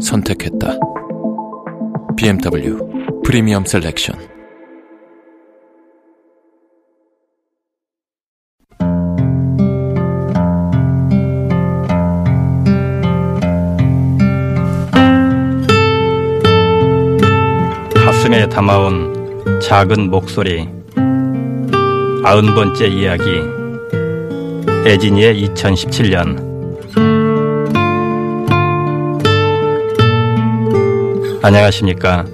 선택했다. BMW 프리미엄 셀렉션. 가슴에 담아온 작은 목소리 아흔 번째 이야기 애진이의 2017년 안녕하십니까.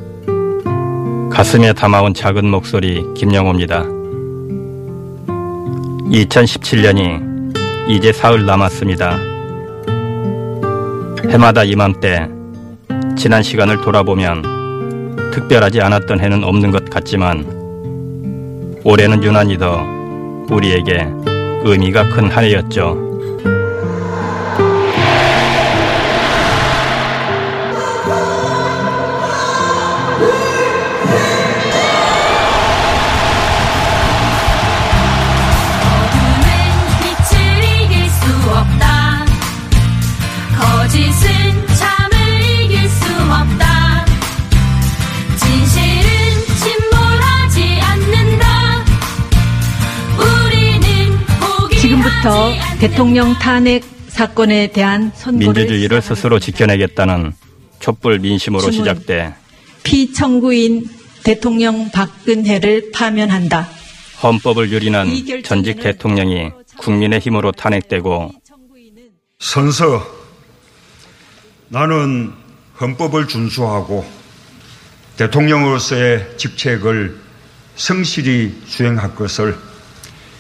가슴에 담아온 작은 목소리 김영호입니다. 2017년이 이제 사흘 남았습니다. 해마다 이맘때 지난 시간을 돌아보면 특별하지 않았던 해는 없는 것 같지만 올해는 유난히 더 우리에게 의미가 큰 한 해였죠. 거짓은 참을 이길 수 없다. 진실은 침몰하지 않는다. 우리는 포기하지 지금부터 않는다. 대통령 탄핵 사건에 대한 선고를 민주주의를. 스스로 지켜내겠다는 촛불 민심으로 주문. 시작돼 피청구인 대통령 박근혜를 파면한다. 헌법을 유린한 전직 대통령이 국민의 힘으로 탄핵되고 선서 나는 헌법을 준수하고 대통령으로서의 직책을 성실히 수행할 것을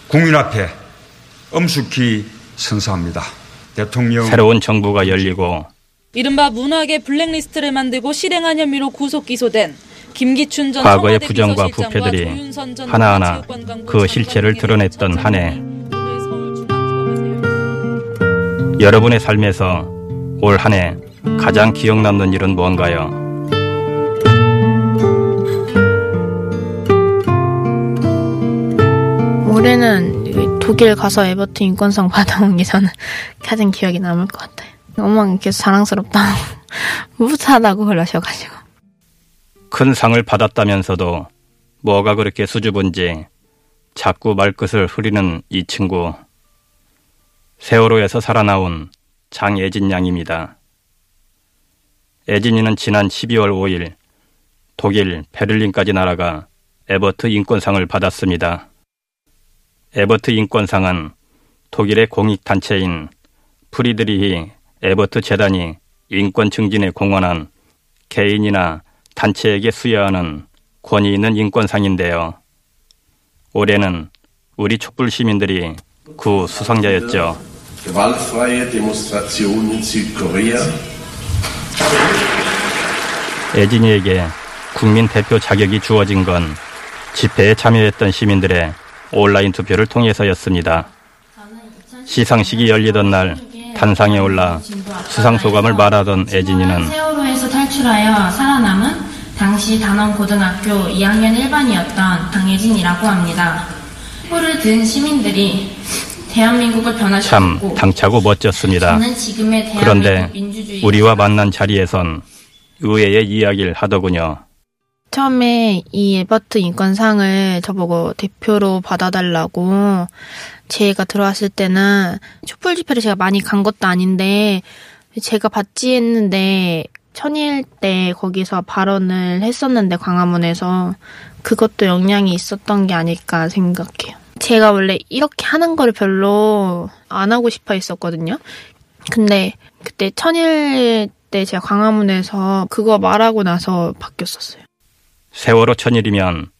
국민 앞에 엄숙히 선서합니다. 대통령 새로운 정부가 열리고 이른바 문학의 블랙리스트를 만들고 실행한 혐의로 구속 기소된 김기춘 전 과거의 부정과 부패들이 하나하나 그 실체를 드러냈던 한 해. 여러분의 삶에서 올 한 해 가장 기억 남는 일은 뭔가요? 올해는 이 독일 가서 에버튼 인권상 받아온 게 저는 가장 기억에 남을 것 같아요. 엄마가 계속 자랑스럽다고 뿌듯하다고 그러셔가지고 큰 상을 받았다면서도 뭐가 그렇게 수줍은지 자꾸 말끝을 흐리는 이 친구. 세월호에서 살아나온 장예진 양입니다. 예진이는 지난 12월 5일 독일 베를린까지 날아가 에버트 인권상을 받았습니다. 에버트 인권상은 독일의 공익단체인 프리드리히 에버트 재단이 인권 증진에 공헌한 개인이나 단체에게 수여하는 권위 있는 인권상인데요. 올해는 우리 촛불 시민들이 구 수상자였죠. 애진이에게 국민 대표 자격이 주어진 건 집회에 참여했던 시민들의 온라인 투표를 통해서였습니다. 시상식이 열리던 날 단상에 올라 수상 소감을 말하던 애진이는 세월호에서 탈출하여 살아남은 당시 단원 고등학교 2학년 1반이었던 강예진이라고 합니다. 촛불을 든 시민들이 대한민국을 참 변화시켰고 당차고 멋졌습니다. 저는 지금의 대한민국 그런데 민주주의 우리와 만난 자리에선 의외의 이야기를 하더군요. 처음에 이 에버트 인권상을 저보고 대표로 받아달라고 제가 들어왔을 때는 촛불 집회를 제가 많이 간 것도 아닌데 제가 받지 했는데 천일 때 거기서 발언을 했었는데 광화문에서 그것도 영향이 있었던 게 아닐까 생각해요. 제가 원래 이렇게 하는 거를 별로 안 하고 싶어 했었거든요. 근데 그때 천일 때 제가 광화문에서 그거 말하고 나서 바뀌었었어요. 세월호 천일이면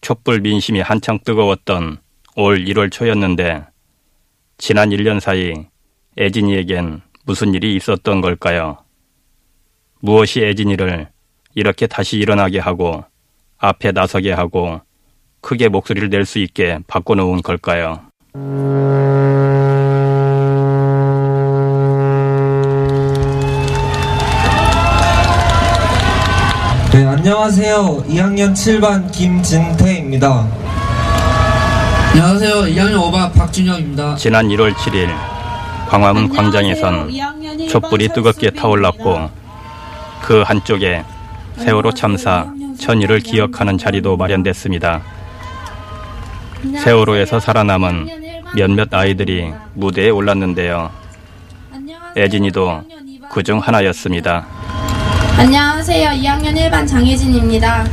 촛불 민심이 한창 뜨거웠던 올 1월 초였는데 지난 1년 사이 애진이에겐 무슨 일이 있었던 걸까요? 무엇이 애진이를 이렇게 다시 일어나게 하고 앞에 나서게 하고 크게 목소리를 낼 수 있게 바꿔놓은 걸까요? 네, 안녕하세요. 2학년 7반 김진태입니다. 안녕하세요. 2학년 5반 박준영입니다. 지난 1월 7일 광화문 광장에선 촛불이 뜨겁게 타올랐고 그 한쪽에 세월호 참사 전일을 기억하는 자리도 마련됐습니다. 세월호에서 살아남은 몇몇 아이들이 무대에 올랐는데요. 애진이도 그 중 하나였습니다. 안녕하세요. 2학년 1반 장혜진입니다.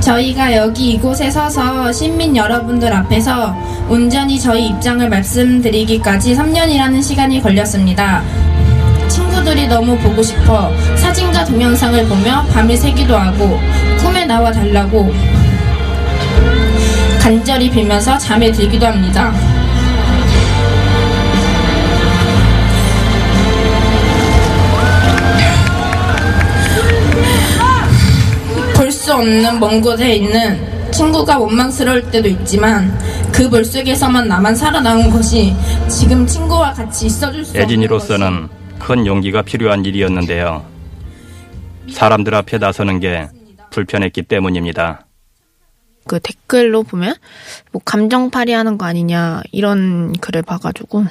저희가 여기 이곳에 서서 시민 여러분들 앞에서 온전히 저희 입장을 말씀드리기까지 3년이라는 시간이 걸렸습니다. 친구들이 너무 보고 싶어 사진과 동영상을 보며 밤을 새기도 하고 꿈에 나와 달라고 간절히 빌면서 잠에 들기도 합니다. 볼 수 없는 먼 곳에 있는 친구가 원망스러울 때도 있지만 그 물속에서만 나만 살아남은 것이 지금 친구와 같이 있어줄 수 없는 애진이로서는 큰 용기가 필요한 일이었는데요. 사람들 앞에 나서는 게 불편했기 때문입니다. 그 댓글로 보면 뭐 감정팔이 하는 거 아니냐 이런 글을 봐가지고.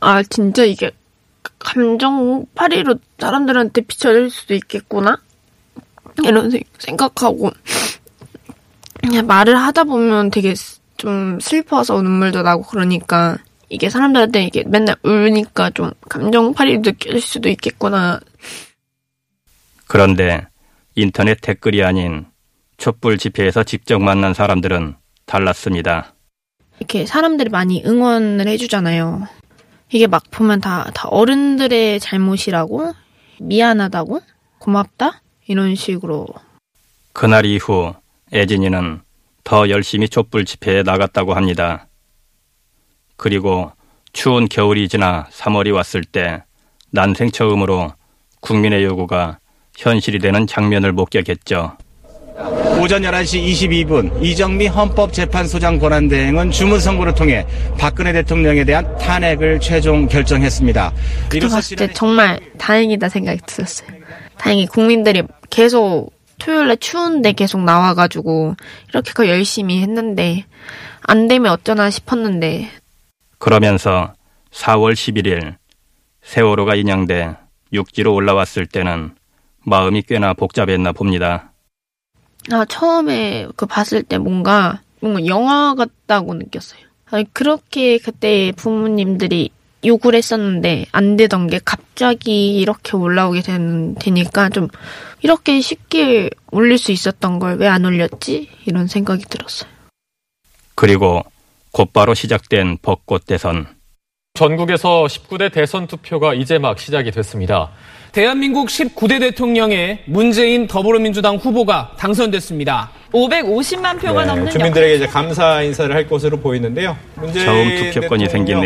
아 진짜 이게 감정팔이로 사람들한테 비춰질 수도 있겠구나? 이런 생- 생각하고. 그냥 말을 하다 보면 되게 좀 슬퍼서 눈물도 나고 그러니까 이게 사람들한테 이게 맨날 울니까 좀 감정팔이 느껴질 수도 있겠구나. 그런데 인터넷 댓글이 아닌 촛불 집회에서 직접 만난 사람들은 달랐습니다. 이렇게 사람들이 많이 응원을 해주잖아요. 이게 막 보면 다, 다 어른들의 잘못이라고, 미안하다고, 고맙다? 이런 식으로. 그날 이후 애진이는 더 열심히 촛불 집회에 나갔다고 합니다. 그리고 추운 겨울이 지나 3월이 왔을 때 난생 처음으로 국민의 요구가 현실이 되는 장면을 목격했죠. 오전 11시 22분 이정미 헌법재판소장 권한대행은 주문 선고를 통해 박근혜 대통령에 대한 탄핵을 최종 결정했습니다. 그때 봤을 때 정말 다행이다 생각이 들었어요. 다행히 국민들이 계속 토요일에 추운데 계속 나와가지고 이렇게 열심히 했는데 안 되면 어쩌나 싶었는데 그러면서 4월 11일 세월호가 인양돼 육지로 올라왔을 때는 마음이 꽤나 복잡했나 봅니다. 아, 처음에 그 봤을 때 뭔가, 뭔가 영화 같다고 느꼈어요. 아니, 그렇게 그때 부모님들이 요구를 했었는데 안 되던 게 갑자기 이렇게 올라오게 되는, 되니까 좀 이렇게 쉽게 올릴 수 있었던 걸 왜 안 올렸지? 이런 생각이 들었어요. 그리고 곧바로 시작된 벚꽃 대선. 전국에서 19대 대선 투표가 이제 막 시작이 됐습니다. 대한민국 19대 대통령에 문재인 더불어민주당 후보가 당선됐습니다. 550만 표가 넘는 주민들에게 이제 감사 인사를 할 것으로 보이는데요. 처음 투표권이 생긴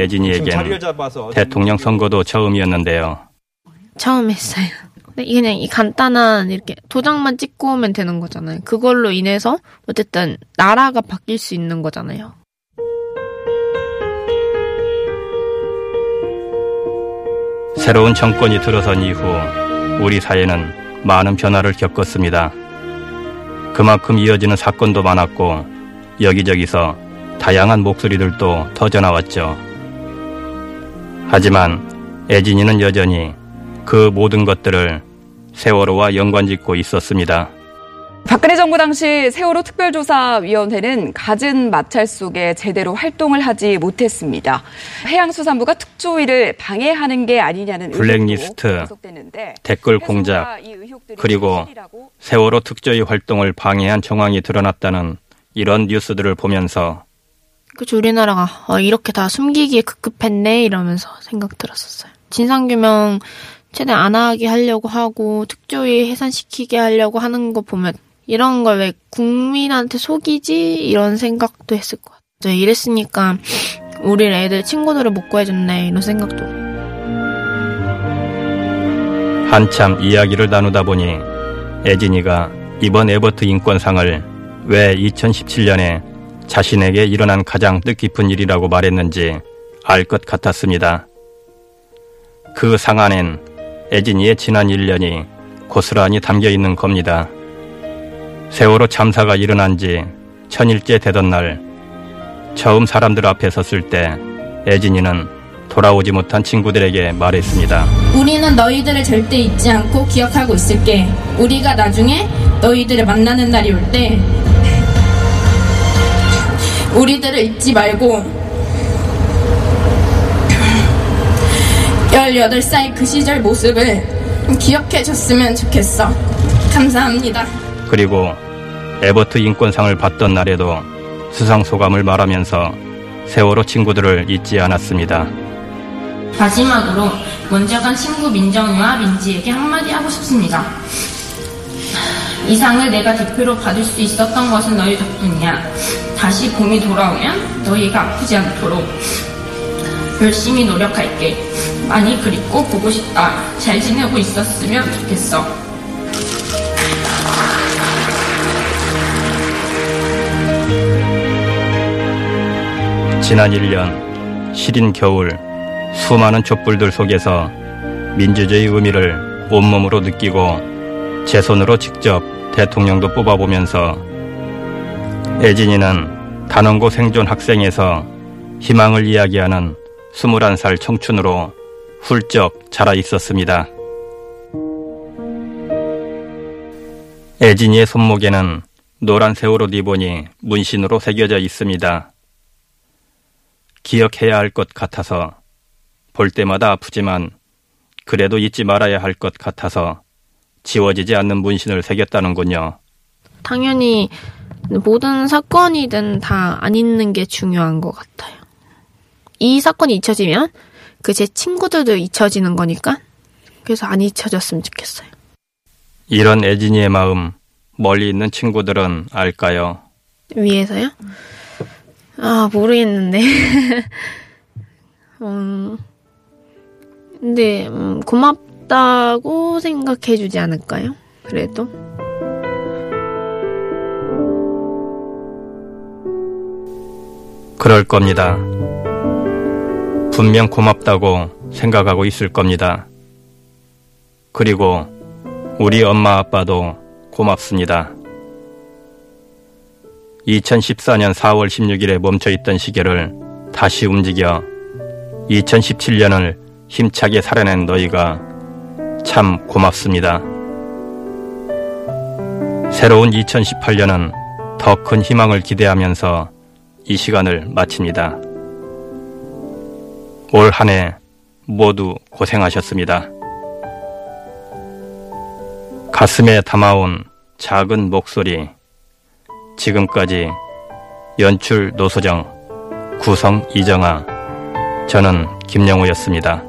잡아서 대통령 선거도 처음이었는데요. 처음 했어요. 그냥 이 간단한 이렇게 도장만 찍고 오면 되는 거잖아요. 그걸로 인해서 어쨌든 나라가 바뀔 수 있는 거잖아요. 새로운 정권이 들어선 이후 우리 사회는 많은 변화를 겪었습니다. 그만큼 이어지는 사건도 많았고 여기저기서 다양한 목소리들도 터져나왔죠. 하지만 애진이는 여전히 그 모든 것들을 세월호와 연관짓고 있었습니다. 박근혜 정부 당시 세월호 특별조사위원회는 갖은 마찰 속에 제대로 활동을 하지 못했습니다. 해양수산부가 특조위를 방해하는 게 아니냐는 블랙리스트, 댓글 공작, 그리고 세월호 특조위 활동을 방해한 정황이 드러났다는 이런 뉴스들을 보면서 그죠 우리나라가 어, 이렇게 다 숨기기에 급급했네 이러면서 생각 들었었어요. 진상규명 최대한 안 하게 하려고 하고 특조위 해산시키게 하려고 하는 거 보면 이런 걸 왜 국민한테 속이지 이런 생각도 했을 것 같아요. 이랬으니까 우리 애들 친구들을 못 구해줬네 이런 생각도. 한참 이야기를 나누다 보니 애진이가 이번 에버트 인권상을 왜 2017년에 자신에게 일어난 가장 뜻깊은 일이라고 말했는지 알 것 같았습니다. 그 상 안엔 애진이의 지난 1년이 고스란히 담겨 있는 겁니다. 세월호 참사가 일어난 지 천일째 되던 날 처음 사람들 앞에 섰을 때 애진이는 돌아오지 못한 친구들에게 말했습니다. 우리는 너희들을 절대 잊지 않고 기억하고 있을게. 우리가 나중에 너희들을 만나는 날이 올 때 우리들을 잊지 말고 18살 그 시절 모습을 기억해 줬으면 좋겠어. 감사합니다. 그리고 에버트 인권상을 받던 날에도 수상 소감을 말하면서 세월호 친구들을 잊지 않았습니다. 마지막으로 먼저 간 친구 민정이와 민지에게 한마디 하고 싶습니다. 이 상을 내가 대표로 받을 수 있었던 것은 너희 덕분이야. 다시 봄이 돌아오면 너희가 아프지 않도록 열심히 노력할게. 많이 그립고 보고 싶다. 잘 지내고 있었으면 좋겠어. 지난 1년 시린 겨울 수많은 촛불들 속에서 민주주의 의미를 온몸으로 느끼고 제 손으로 직접 대통령도 뽑아보면서 애진이는 단원고 생존 학생에서 희망을 이야기하는 21살 청춘으로 훌쩍 자라 있었습니다. 애진이의 손목에는 노란 세월호 리본이 문신으로 새겨져 있습니다. 기억해야 할 것 같아서 볼 때마다 아프지만 그래도 잊지 말아야 할 것 같아서 지워지지 않는 문신을 새겼다는군요. 당연히 모든 사건이든 다 안 잊는 게 중요한 것 같아요. 이 사건이 잊혀지면 그 제 친구들도 잊혀지는 거니까 그래서 안 잊혀졌으면 좋겠어요. 이런 애진이의 마음 멀리 있는 친구들은 알까요? 위에서요? 아 모르겠는데. 음, 근데 음, 고맙다고 생각해주지 않을까요? 그래도. 그럴 겁니다. 분명 고맙다고 생각하고 있을 겁니다. 그리고 우리 엄마 아빠도 고맙습니다. 2014년 4월 16일에 멈춰있던 시계를 다시 움직여 2017년을 힘차게 살아낸 너희가 참 고맙습니다. 새로운 2018년은 더 큰 희망을 기대하면서 이 시간을 마칩니다. 올 한 해 모두 고생하셨습니다. 가슴에 담아온 작은 목소리. 지금까지 연출 노소정, 구성 이정아, 저는 김영우였습니다.